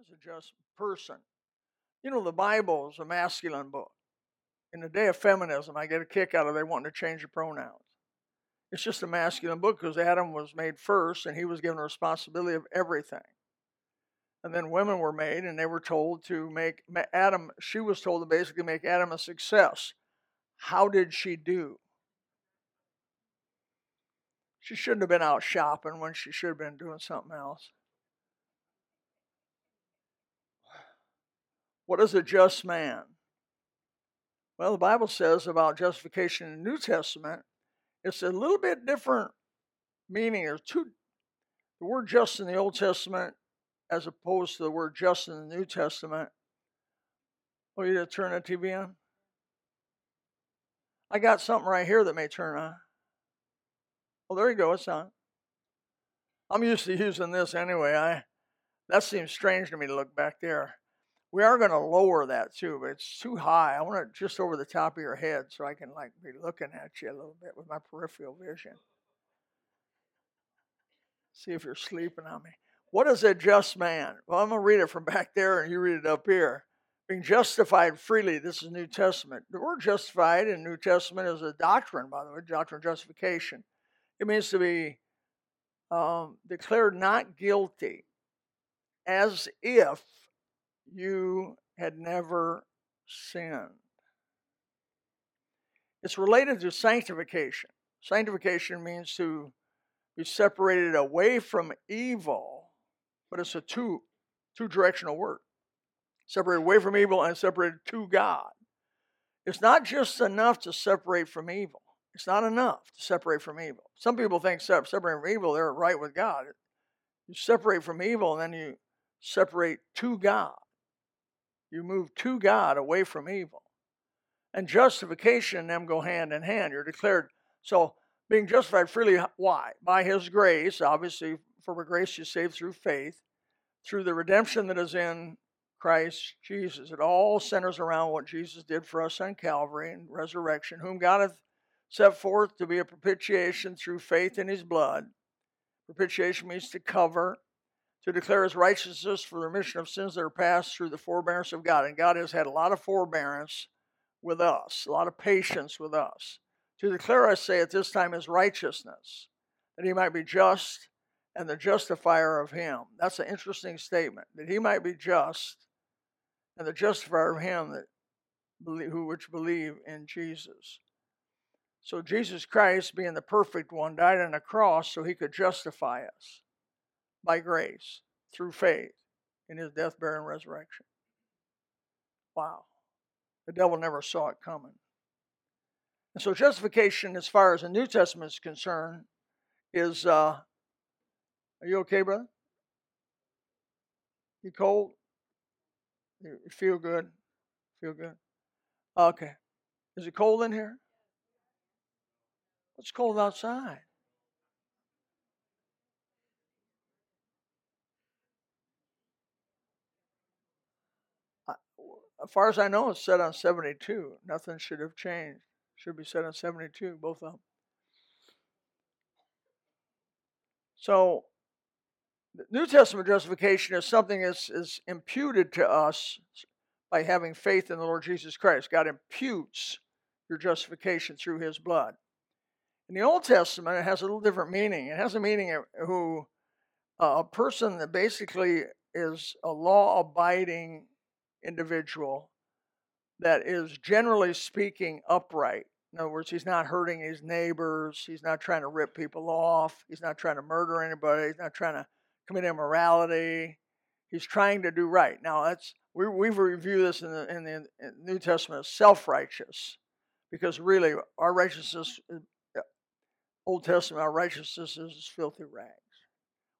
Is a just person? You know, the Bible is a masculine book. In the day of feminism, I get a kick out of they wanting to change the pronouns. It's just a masculine book because Adam was made first and he was given responsibility of everything. And then women were made and they were told to make Adam, she was told to basically make Adam a success. How did she do? She shouldn't have been out shopping when she should have been doing something else. What is a just man? Well, the Bible says about justification in the New Testament, it's a little bit different meaning. There's two the word just in the Old Testament as opposed to the word just in the New Testament. Oh, you turn the TV on? I got something right here that may turn on. Well, there you go. It's on. I'm used to using this anyway. I that seems strange to me to look back there. We are going to lower that too, but it's too high. I want it just over the top of your head so I can like be looking at you a little bit with my peripheral vision. See if you're sleeping on me. What is a just man? Well, I'm going to read it from back there and you read it up here. Being justified freely, this is New Testament. The word justified in New Testament is a doctrine, by the way, doctrine of justification. It means to be um, declared not guilty as if you had never sinned. It's related to sanctification. Sanctification means to be separated away from evil, but it's a two two directional word. Separated away from evil and separated to God. It's not just enough to separate from evil. It's not enough to separate from evil. Some people think separating from evil, they're right with God. You separate from evil and then you separate to God. You move to God away from evil. And justification and them go hand in hand. You're declared. So being justified freely, why? By his grace, obviously, for grace you saved through faith, through the redemption that is in Christ Jesus. It all centers around what Jesus did for us on Calvary and resurrection, whom God hath set forth to be a propitiation through faith in his blood. Propitiation means to cover, to declare his righteousness for the remission of sins that are past through the forbearance of God. And God has had a lot of forbearance with us, a lot of patience with us. To declare, I say, at this time his righteousness, that he might be just and the justifier of him. That's an interesting statement, that he might be just and the justifier of him that who which believe in Jesus. So Jesus Christ, being the perfect one, died on the cross so he could justify us by grace through faith in his death, burial, and resurrection. Wow. The devil never saw it coming. And so justification, as far as the New Testament is concerned, is uh, are you okay, brother? You cold? You feel good? Feel good? Okay. Is it cold in here? It's cold outside. As far as I know, it's set on 72. Nothing should have changed. Should be set on 72, both of them. So, the New Testament justification is something that's is imputed to us by having faith in the Lord Jesus Christ. God imputes your justification through his blood. In the Old Testament, it has a little different meaning. It has a meaning of who uh, a person that basically is a law abiding individual that is generally speaking upright. In other words, he's not hurting his neighbors. He's not trying to rip people off. He's not trying to murder anybody. He's not trying to commit immorality. He's trying to do right. Now, that's we, we've reviewed this in the, in the New Testament as self-righteous, because really our righteousness, uh, Old Testament, our righteousness is filthy rags.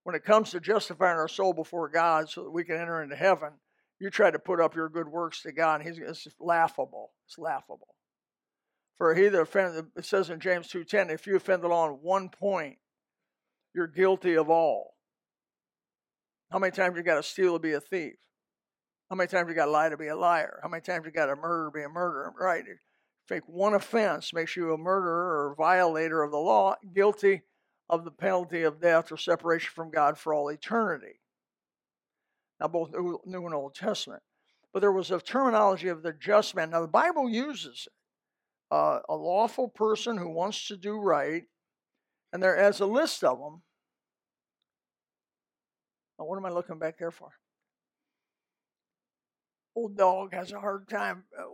When it comes to justifying our soul before God so that we can enter into heaven, you try to put up your good works to God, and he's, it's laughable. It's laughable. For he that offended, it says in James 2.10, if you offend the law on one point, you're guilty of all. How many times you got to steal to be a thief? How many times you got to lie to be a liar? How many times you got to murder to be a murderer? Right. Fake one offense makes you a murderer or violator of the law, guilty of the penalty of death or separation from God for all eternity. Now, both New and Old Testament. But there was a terminology of the just man. Now, the Bible uses. Uh, a lawful person who wants to do right, and there as a list of them. Now, what am I looking back there for? Old dog has a hard time. Uh,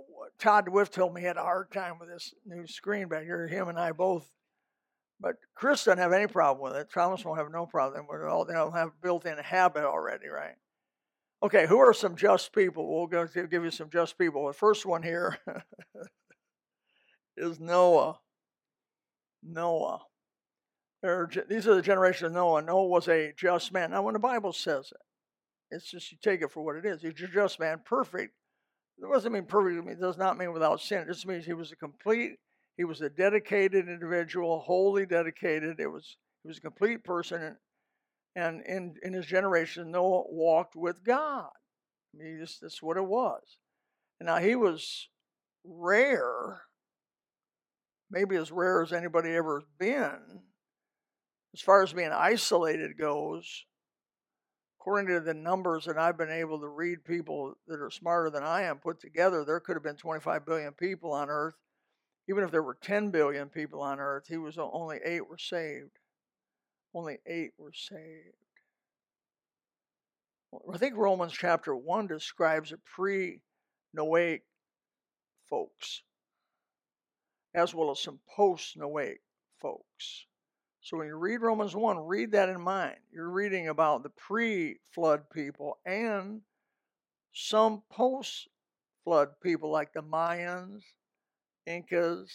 Todd Whiff told me he had a hard time with this new screen back here. Him and I both. But Chris doesn't have any problem with it. Thomas won't have no problem with it. All they'll have built-in habit already, right? Okay, who are some just people? We'll go to give you some just people. The first one here is Noah. Noah. these are the generation of Noah. Noah was a just man. Now, when the Bible says it, it's just you take it for what it is. He's a just man, perfect. It doesn't mean perfect. It does not mean without sin. It just means he was a complete. He was a dedicated individual, wholly dedicated. It was he was a complete person, and in, in his generation, Noah walked with God. I mean, that's what it was. Now he was rare, maybe as rare as anybody ever been. As far as being isolated goes, according to the numbers that I've been able to read, people that are smarter than I am put together, there could have been 25 billion people on earth. Even if there were 10 billion people on earth, he was only eight were saved only eight were saved. I think Romans chapter 1 describes a pre Noahic folks, as well as some post Noahic folks. So when you read Romans 1, read that in mind. You're reading about the pre flood people and some post flood people like the Mayans, Incas,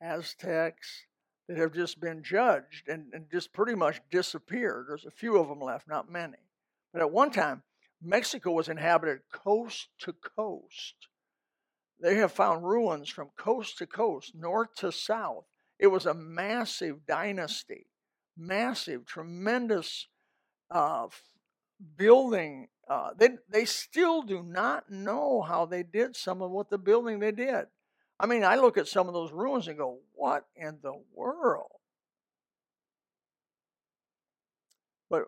Aztecs, that have just been judged and, and just pretty much disappeared. There's a few of them left, not many. But at one time, Mexico was inhabited coast to coast. They have found ruins from coast to coast, north to south. It was a massive dynasty, massive, tremendous uh, building. Uh, they, they still do not know how they did some of what the building they did. I mean, I look at some of those ruins and go, what in the world? But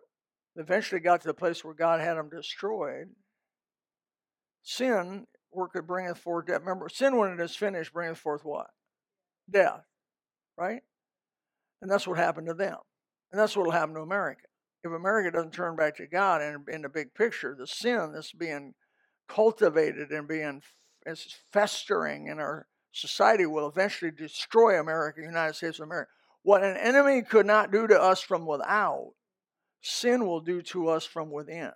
eventually got to the place where God had them destroyed. Sin worketh bringeth forth death. Remember, sin when it is finished bringeth forth what? Death. Right? And that's what happened to them. And that's what will happen to America. If America doesn't turn back to God and in the big picture, the sin that's being cultivated and being is festering in our society will eventually destroy America, United States of America. What an enemy could not do to us from without, sin will do to us from within.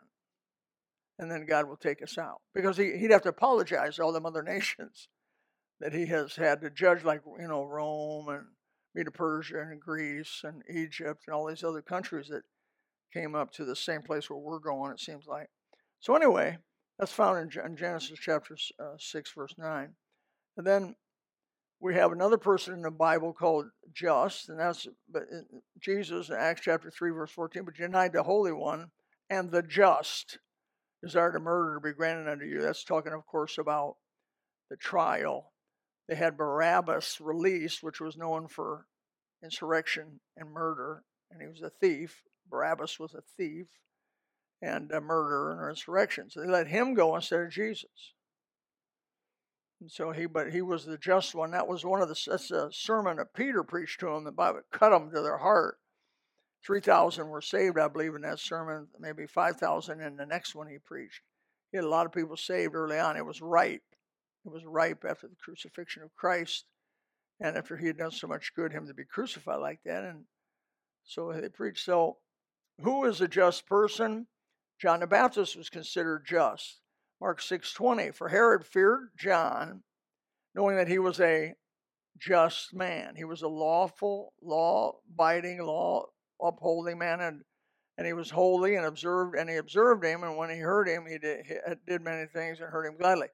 And then God will take us out. Because he, would have to apologize to all them other nations that he has had to judge, like, you know, Rome and Medo Persia and Greece and Egypt and all these other countries that came up to the same place where we're going, it seems like. So, anyway, that's found in Genesis chapter uh, 6, verse 9. And then we have another person in the Bible called just, and that's but uh, Jesus in Acts chapter 3, verse 14, but denied the Holy One and the just desire to murder to be granted unto you. That's talking, of course, about the trial. They had Barabbas released, which was known for insurrection and murder, and he was a thief. Barabbas was a thief and a murderer and insurrection. So they let him go instead of Jesus. And so he, but he was the just one. That was one of the that's a sermon that Peter preached to them. The Bible cut them to their heart. Three thousand were saved, I believe, in that sermon. Maybe five thousand in the next one he preached. He had a lot of people saved early on. It was ripe. It was ripe after the crucifixion of Christ, and after he had done so much good, him to be crucified like that. And so they preached. So, who is a just person? John the Baptist was considered just. Mark 6:20 for Herod feared John knowing that he was a just man. He was a lawful, law-abiding, law-upholding man and and he was holy and observed and he observed him and when he heard him he did, he did many things and heard him gladly.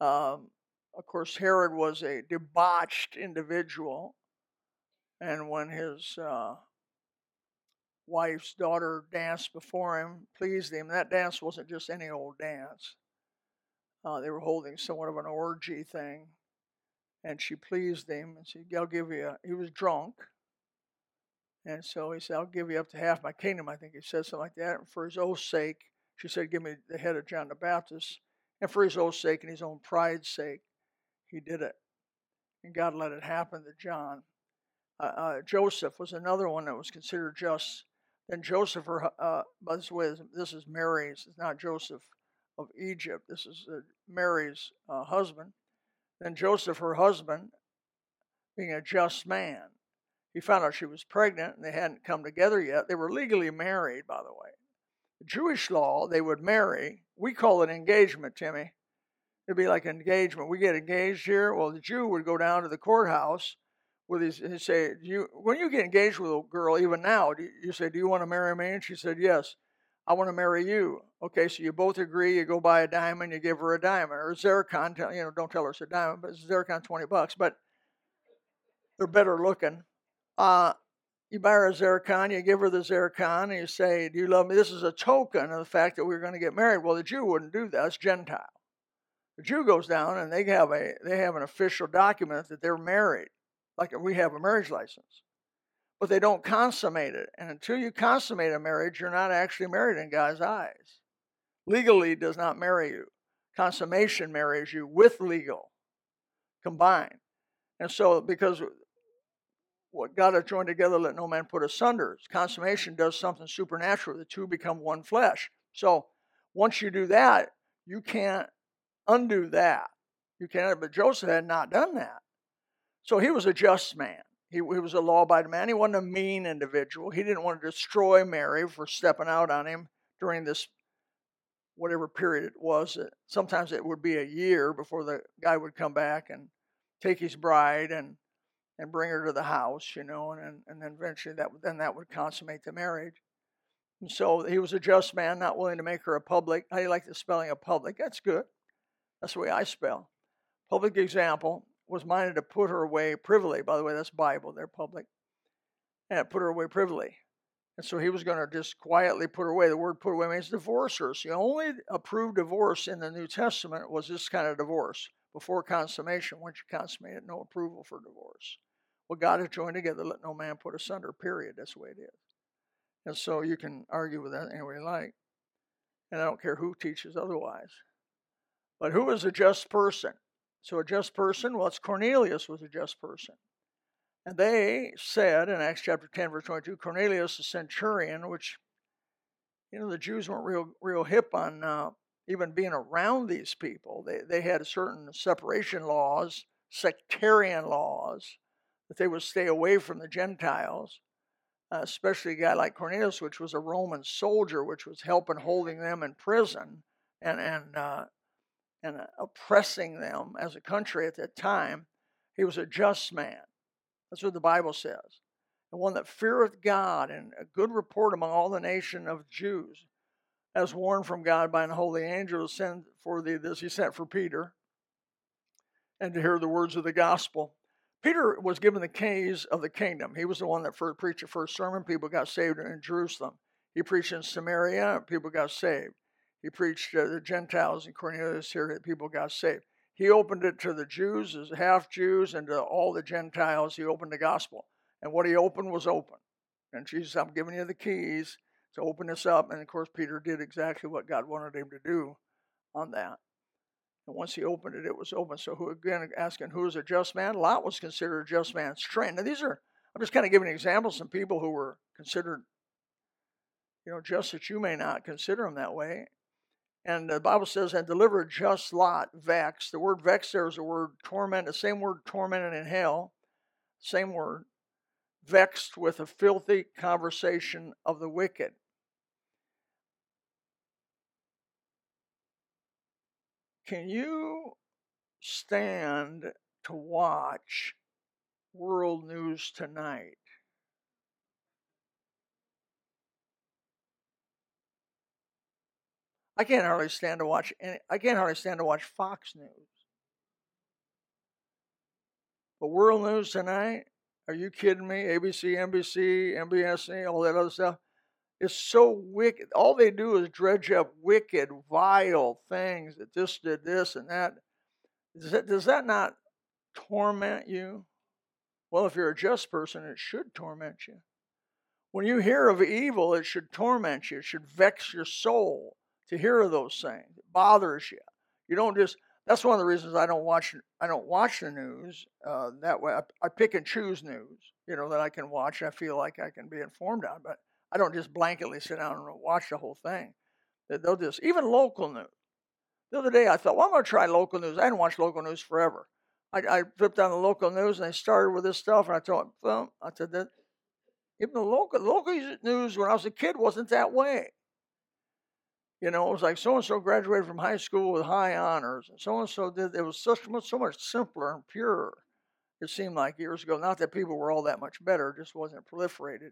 Um, of course Herod was a debauched individual and when his uh, wife's daughter danced before him, pleased him. That dance wasn't just any old dance. Uh, they were holding somewhat of an orgy thing, and she pleased him and said, "I'll give you." A, he was drunk, and so he said, "I'll give you up to half my kingdom." I think he said something like that. And for his oath's sake, She said, Give me the head of John the Baptist. And for his own sake and his own pride's sake, he did it. And God let it happen to John. Uh, uh, Joseph was another one that was considered just. Then Joseph, her, uh, by this way, this is Mary's, it's not Joseph of Egypt. This is uh, Mary's uh, husband. Then Joseph, her husband, being a just man, he found out she was pregnant and they hadn't come together yet. They were legally married, by the way. The Jewish law, they would marry. We call it engagement, Timmy. It'd be like engagement. We get engaged here. Well, the Jew would go down to the courthouse with his and say, "You when you get engaged with a girl, even now, you, you say, "Do you want to marry me?" And she said, "Yes." I want to marry you. Okay, so you both agree. You go buy a diamond. You give her a diamond or a zircon. You know, don't tell her it's a diamond, but zircon, twenty bucks. But they're better looking. Uh, you buy her a zircon. You give her the zircon, and you say, "Do you love me?" This is a token of the fact that we're going to get married. Well, the Jew wouldn't do that. It's Gentile. The Jew goes down and they have a they have an official document that they're married, like we have a marriage license but they don't consummate it. And until you consummate a marriage, you're not actually married in God's eyes. Legally does not marry you. Consummation marries you with legal combined. And so, because what God has joined together, let no man put asunder. Consummation does something supernatural. The two become one flesh. So, once you do that, you can't undo that. You can't. But Joseph had not done that. So he was a just man. He, he was a law abiding man. He wasn't a mean individual. He didn't want to destroy Mary for stepping out on him during this whatever period it was. Sometimes it would be a year before the guy would come back and take his bride and and bring her to the house, you know, and and then eventually that then that would consummate the marriage. And so he was a just man, not willing to make her a public. How do you like the spelling of public? That's good. That's the way I spell. Public example was minded to put her away privily. By the way, that's Bible, they're public. And put her away privily. And so he was going to just quietly put her away. The word put away means divorce her. So the only approved divorce in the New Testament was this kind of divorce before consummation. Once you consummate it, no approval for divorce. Well, God has joined together, let no man put asunder, period. That's the way it is. And so you can argue with that any way you like. And I don't care who teaches otherwise. But who is a just person? So a just person, well, it's Cornelius was a just person. And they said in Acts chapter 10, verse 22, Cornelius, the centurion, which, you know, the Jews weren't real, real hip on uh, even being around these people. They, they had certain separation laws, sectarian laws, that they would stay away from the Gentiles, uh, especially a guy like Cornelius, which was a Roman soldier, which was helping holding them in prison and, and uh, and uh, oppressing them as a country at that time, he was a just man. That's what the Bible says. And one that feareth God and a good report among all the nation of Jews, as warned from God by an holy angel to send for thee this. He sent for Peter and to hear the words of the gospel. Peter was given the keys of the kingdom. He was the one that first preached the first sermon. People got saved in Jerusalem. He preached in Samaria. People got saved. He preached to the Gentiles, and Cornelius here that people got saved. He opened it to the Jews, as half Jews, and to all the Gentiles. He opened the gospel. And what he opened was open. And Jesus, I'm giving you the keys to open this up. And of course, Peter did exactly what God wanted him to do on that. And once he opened it, it was open. So, who again asking who is a just man? Lot was considered a just man. Strain. Now, these are I'm just kind of giving examples of people who were considered, you know, just that you may not consider them that way. And the Bible says, and deliver a just Lot vexed. The word vexed there is the word torment, the same word tormented in hell, same word. Vexed with a filthy conversation of the wicked. Can you stand to watch world news tonight? I can't hardly stand to watch. Any, I can't hardly stand to watch Fox News. But World News tonight, are you kidding me? ABC, NBC, MBS, all that other stuff. It's so wicked. All they do is dredge up wicked, vile things that this did this and that. Does that, does that not torment you? Well, if you're a just person, it should torment you. When you hear of evil, it should torment you, it should vex your soul to hear those things. It bothers you. You don't just. That's one of the reasons I don't watch. I don't watch the news uh, that way. I, I, pick and choose news, you know, that I can watch. I feel like I can be informed on, but I don't just blanketly sit down and watch the whole thing. They'll just even local news. The other day I thought, well, I'm going to try local news. I hadn't watched local news forever. I, I flipped on the local news and they started with this stuff, and I told them, I said that even the local local news when I was a kid wasn't that way. You know, it was like so and so graduated from high school with high honors, and so and so did. It was such much so much simpler and purer. It seemed like years ago. Not that people were all that much better; just wasn't proliferated.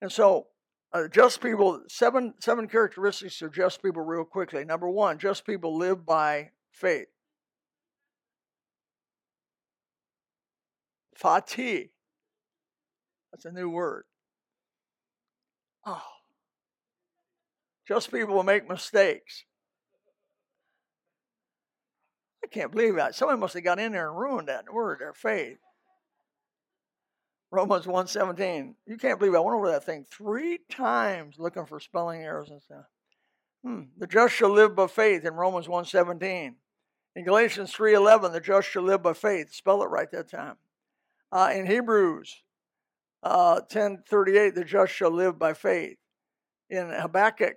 And so, uh, just people seven seven characteristics of just people real quickly. Number one, just people live by faith. Fati. That's a new word. Oh. Just people make mistakes. I can't believe that. Somebody must have got in there and ruined that word, their faith. Romans 1.17. You can't believe. I went over that thing three times looking for spelling errors and stuff. Hmm. The just shall live by faith in Romans 1.17. In Galatians 3.11, the just shall live by faith. Spell it right that time. Uh, in Hebrews uh, 10:38, the just shall live by faith. In Habakkuk,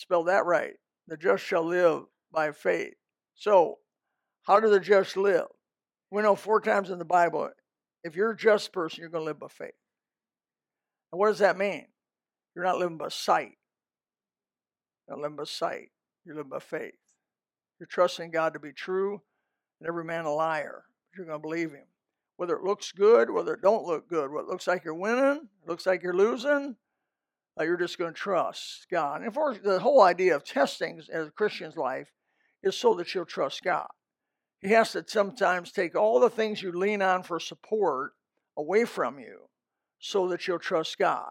spell that right. The just shall live by faith. So, how do the just live? We know four times in the Bible, if you're a just person, you're going to live by faith. And what does that mean? You're not living by sight. You're not living by sight. You're living by faith. You're trusting God to be true, and every man a liar. You're going to believe Him whether it looks good, whether it don't look good, what looks like you're winning, looks like you're losing, uh, you're just going to trust God. And of course, the whole idea of testing as a Christian's life is so that you'll trust God. He has to sometimes take all the things you lean on for support away from you so that you'll trust God.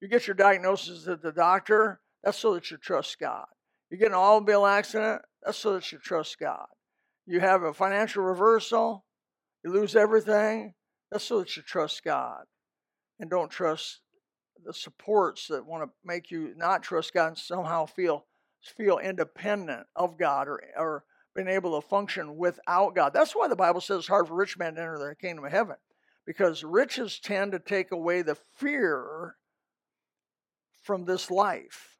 You get your diagnosis at the doctor, that's so that you trust God. You get an automobile accident, that's so that you trust God. You have a financial reversal, you lose everything. That's so that you trust God and don't trust the supports that want to make you not trust God and somehow feel feel independent of God or or being able to function without God. That's why the Bible says it's hard for rich men to enter the kingdom of heaven. Because riches tend to take away the fear from this life.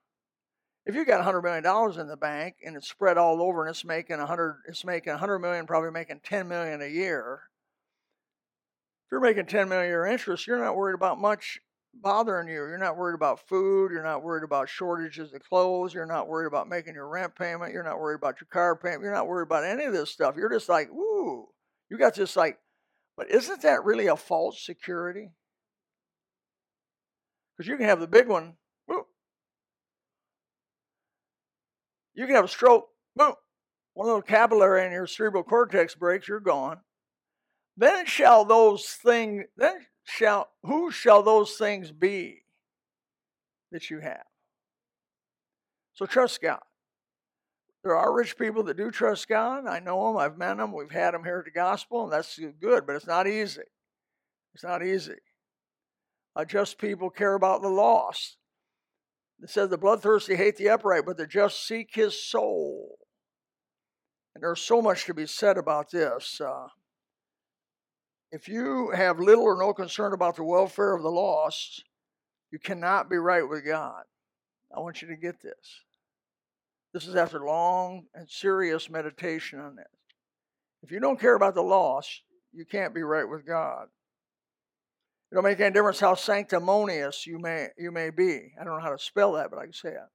If you got $100 million in the bank and it's spread all over and it's making 100 it's making 100 million probably making 10 million a year if you're making 10 million a year interest, you're not worried about much bothering you. You're not worried about food. You're not worried about shortages of clothes. You're not worried about making your rent payment. You're not worried about your car payment. You're not worried about any of this stuff. You're just like, ooh, You got this like, but isn't that really a false security? Because you can have the big one, woo. You can have a stroke, boom. One little capillary in your cerebral cortex breaks, you're gone. Then shall those things, then shall, who shall those things be that you have? So trust God. There are rich people that do trust God. I know them. I've met them. We've had them here at the gospel, and that's good, but it's not easy. It's not easy. Uh, just people care about the lost. It says the bloodthirsty hate the upright, but the just seek his soul. And there's so much to be said about this. Uh, if you have little or no concern about the welfare of the lost, you cannot be right with God. I want you to get this. This is after long and serious meditation on this. If you don't care about the lost, you can't be right with God. It don't make any difference how sanctimonious you may you may be. I don't know how to spell that, but I can say it.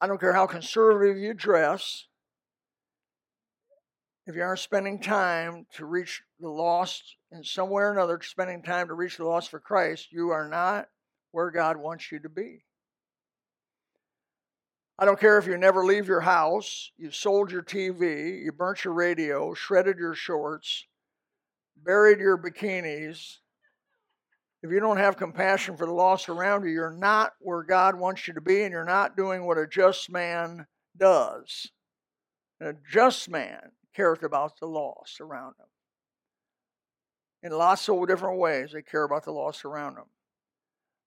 I don't care how conservative you dress if you aren't spending time to reach the lost in some way or another, spending time to reach the lost for Christ, you are not where God wants you to be. I don't care if you never leave your house, you sold your TV, you burnt your radio, shredded your shorts, buried your bikinis. If you don't have compassion for the lost around you, you're not where God wants you to be, and you're not doing what a just man does. a just man cares about the lost around them. In lots of different ways, they care about the lost around them.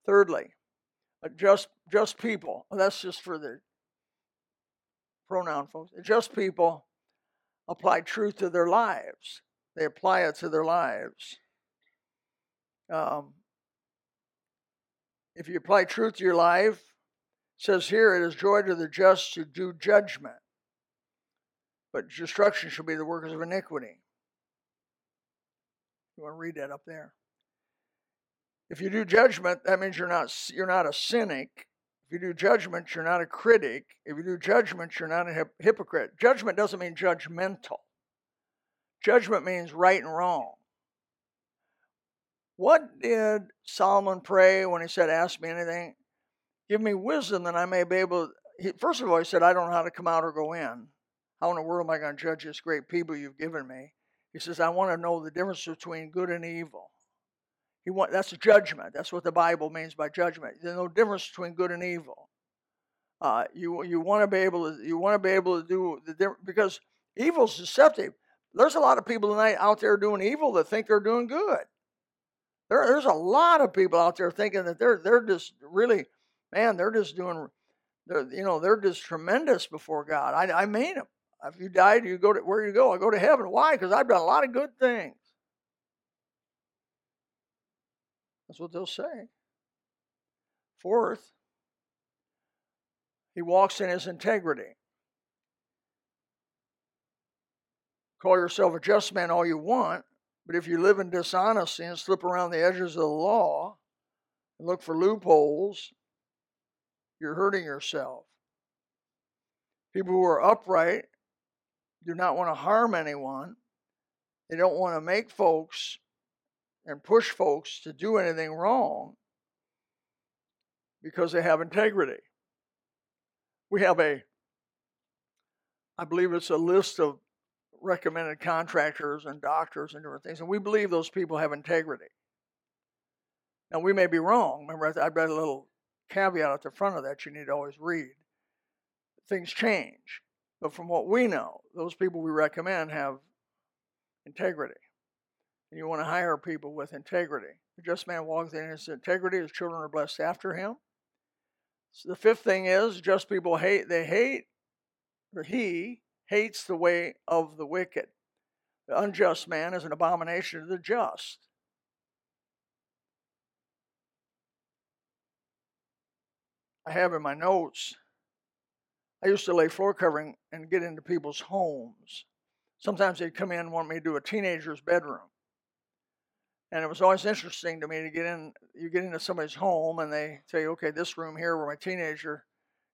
Thirdly, just just people. That's just for the pronoun folks. Just people apply truth to their lives. They apply it to their lives. Um, if you apply truth to your life, says here, it is joy to the just to do judgment, but destruction shall be the workers of iniquity. You want to read that up there. If you do judgment, that means you're not you're not a cynic. If you do judgment, you're not a critic. If you do judgment, you're not a hypocrite. Judgment doesn't mean judgmental. Judgment means right and wrong. What did Solomon pray when he said, Ask me anything? Give me wisdom that I may be able. He, first of all, he said, I don't know how to come out or go in. How in the world am I going to judge this great people you've given me? He says, I want to know the difference between good and evil. He want, that's judgment. That's what the Bible means by judgment. There's no difference between good and evil. Uh, you you want to be able to you want to be able to do the difference because evil's deceptive. There's a lot of people tonight out there doing evil that think they're doing good. There, there's a lot of people out there thinking that they're they're just really, man, they're just doing, they're you know they're just tremendous before God. I I mean them. If you died, you go to where you go. I go to heaven. Why? Because I've done a lot of good things. That's what they'll say. Fourth, he walks in his integrity. Call yourself a just man all you want, but if you live in dishonesty and slip around the edges of the law and look for loopholes, you're hurting yourself. People who are upright do not want to harm anyone. They don't want to make folks and push folks to do anything wrong because they have integrity. We have a, I believe it's a list of recommended contractors and doctors and different things, and we believe those people have integrity. Now, we may be wrong. Remember, I've got a little caveat at the front of that you need to always read. Things change. But from what we know, those people we recommend have integrity. And you want to hire people with integrity. The just man walks in his integrity, his children are blessed after him. So the fifth thing is just people hate, they hate, or he hates the way of the wicked. The unjust man is an abomination to the just. I have in my notes, I used to lay floor covering and get into people's homes. Sometimes they'd come in and want me to do a teenager's bedroom. And it was always interesting to me to get in, you get into somebody's home and they tell you, okay, this room here where my teenager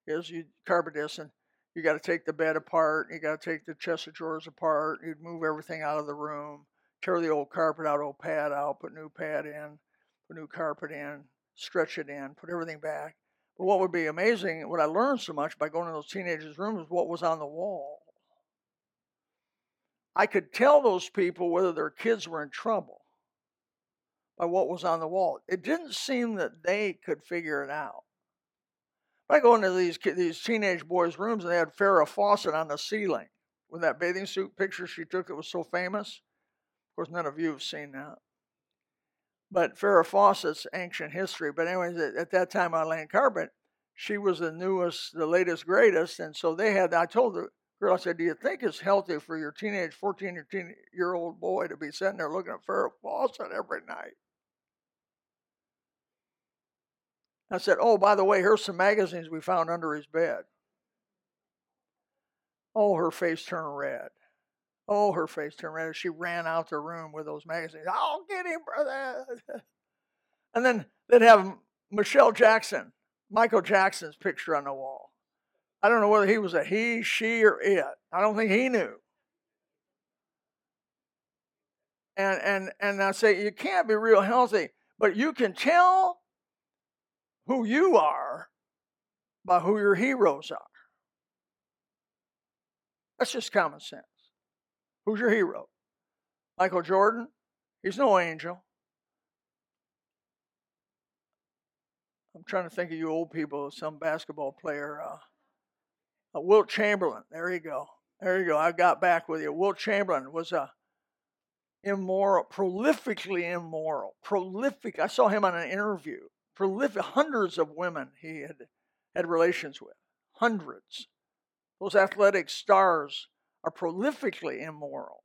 is, you carpet this, and you got to take the bed apart. You got to take the chest of drawers apart. You'd move everything out of the room, tear the old carpet out, old pad out, put new pad in, put new carpet in, stretch it in, put everything back. But what would be amazing, what I learned so much by going to those teenagers' rooms, was what was on the wall. I could tell those people whether their kids were in trouble by what was on the wall. It didn't seem that they could figure it out. I go into these these teenage boys' rooms and they had Farrah Fawcett on the ceiling with that bathing suit picture she took that was so famous. Of course, none of you have seen that. But Farrah Fawcett's ancient history. But anyways, at, that time on Land Carpet, she was the newest, the latest, greatest, and so they had. I told the girl, I said, "Do you think it's healthy for your teenage, fourteen year old boy to be sitting there looking at Farrah Fawcett every night?" I said, Oh, by the way, here's some magazines we found under his bed. Oh, her face turned red. Oh, her face turned red. She ran out the room with those magazines. I'll get him, brother. And then they'd have Michelle Jackson, Michael Jackson's picture on the wall. I don't know whether he was a he, she, or it. I don't think he knew. And and and I say you can't be real healthy, but you can tell who you are by who your heroes are. That's just common sense. Who's your hero? Michael Jordan? He's no angel. I'm trying to think of you old people, some basketball player. Uh, uh, Wilt Chamberlain. There you go. There you go. I got back with you. Wilt Chamberlain was a immoral, prolifically immoral, prolific. I saw him on an interview prolific, hundreds of women he had had relations with, hundreds. Those athletic stars are prolifically immoral.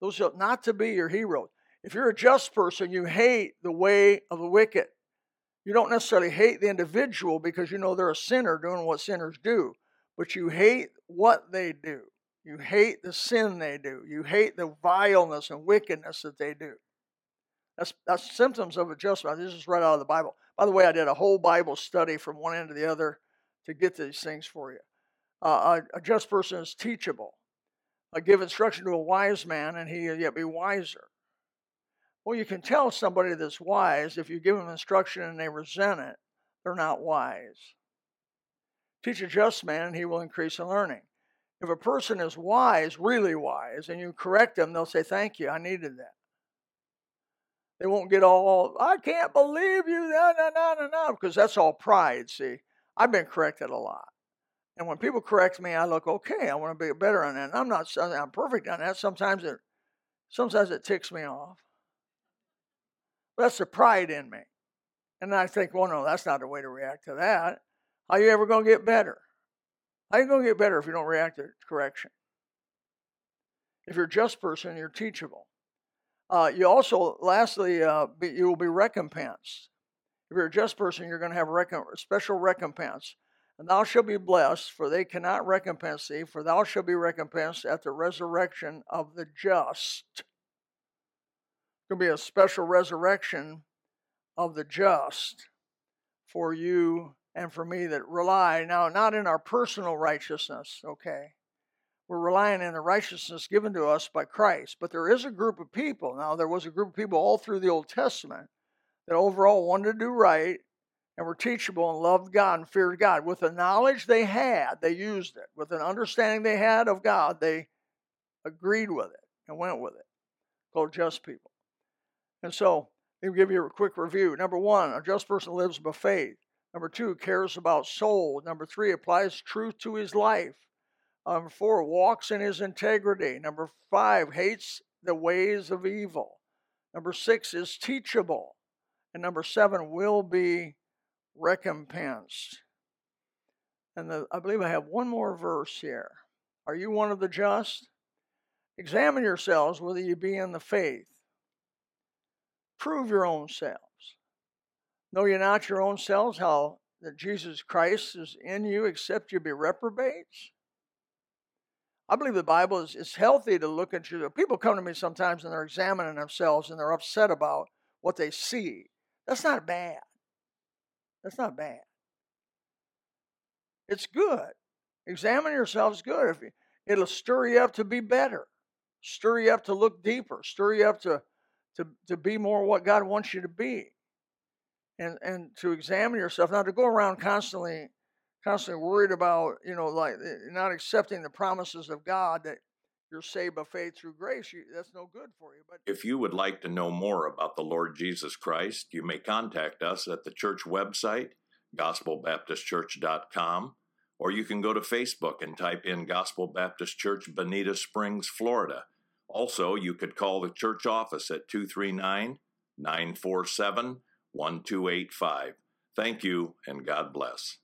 Those are not to be your heroes. If you're a just person, you hate the way of the wicked. You don't necessarily hate the individual because you know they're a sinner doing what sinners do, but you hate what they do. You hate the sin they do. You hate the vileness and wickedness that they do. That's, that's symptoms of adjustment. This is right out of the Bible. By the way, I did a whole Bible study from one end to the other to get these things for you. Uh, a, just person is teachable. I give instruction to a wise man, and he yet be wiser. Well, you can tell somebody that's wise if you give them instruction and they resent it, they're not wise. Teach a just man, and he will increase in learning. If a person is wise, really wise, and you correct them, they'll say, Thank you, I needed that. They won't get all, I can't believe you, no, no, no, no, no, because that's all pride, see. I've been corrected a lot. And when people correct me, I look, okay, I want to be better on that. And I'm not I'm perfect on that. Sometimes it sometimes it ticks me off. But that's the pride in me. And I think, well, no, that's not the way to react to that. How you ever going to get better? How you going to get better if you don't react to correction? If you're a just person, you're teachable. Uh, you also, lastly, uh, be, you will be recompensed. If you're a just person, you're going to have recomp- special recompense. And thou shalt be blessed, for they cannot recompense thee, for thou shalt be recompensed at the resurrection of the just. It's going to be a special resurrection of the just for you and for me that rely now not in our personal righteousness, okay? We're relying in the righteousness given to us by Christ. But there is a group of people. Now, there was a group of people all through the Old Testament that overall wanted to do right and were teachable and loved God and feared God. With the knowledge they had, they used it. With an understanding they had of God, they agreed with it and went with it. Called just people. And so, let me give you a quick review. Number one, a just person lives by faith. Number two, cares about soul. Number three, applies truth to his life. Number four, walks in his integrity. Number five, hates the ways of evil. Number six is teachable. And number seven, will be recompensed. And the, I believe I have one more verse here. Are you one of the just? Examine yourselves whether you be in the faith. Prove your own selves. Know ye not your own selves how that Jesus Christ is in you, except you be reprobates? I believe the Bible is, is healthy to look at you. People come to me sometimes and they're examining themselves and they're upset about what they see. That's not bad. That's not bad. It's good. Examine yourselves good. If it'll stir you up to be better, stir you up to look deeper, stir you up to to to be more what God wants you to be, and and to examine yourself. Not to go around constantly, constantly worried about you know like eh, not accepting the promises of God that you're saved by faith through grace. You, that's no good for you. But if you would like to know more about the Lord Jesus Christ, you may contact us at the church website, gospelbaptistchurch.com, or you can go to Facebook and type in Gospel Baptist Church, Bonita Springs, Florida. Also, you could call the church office at 239 947 1285. Thank you, and God bless.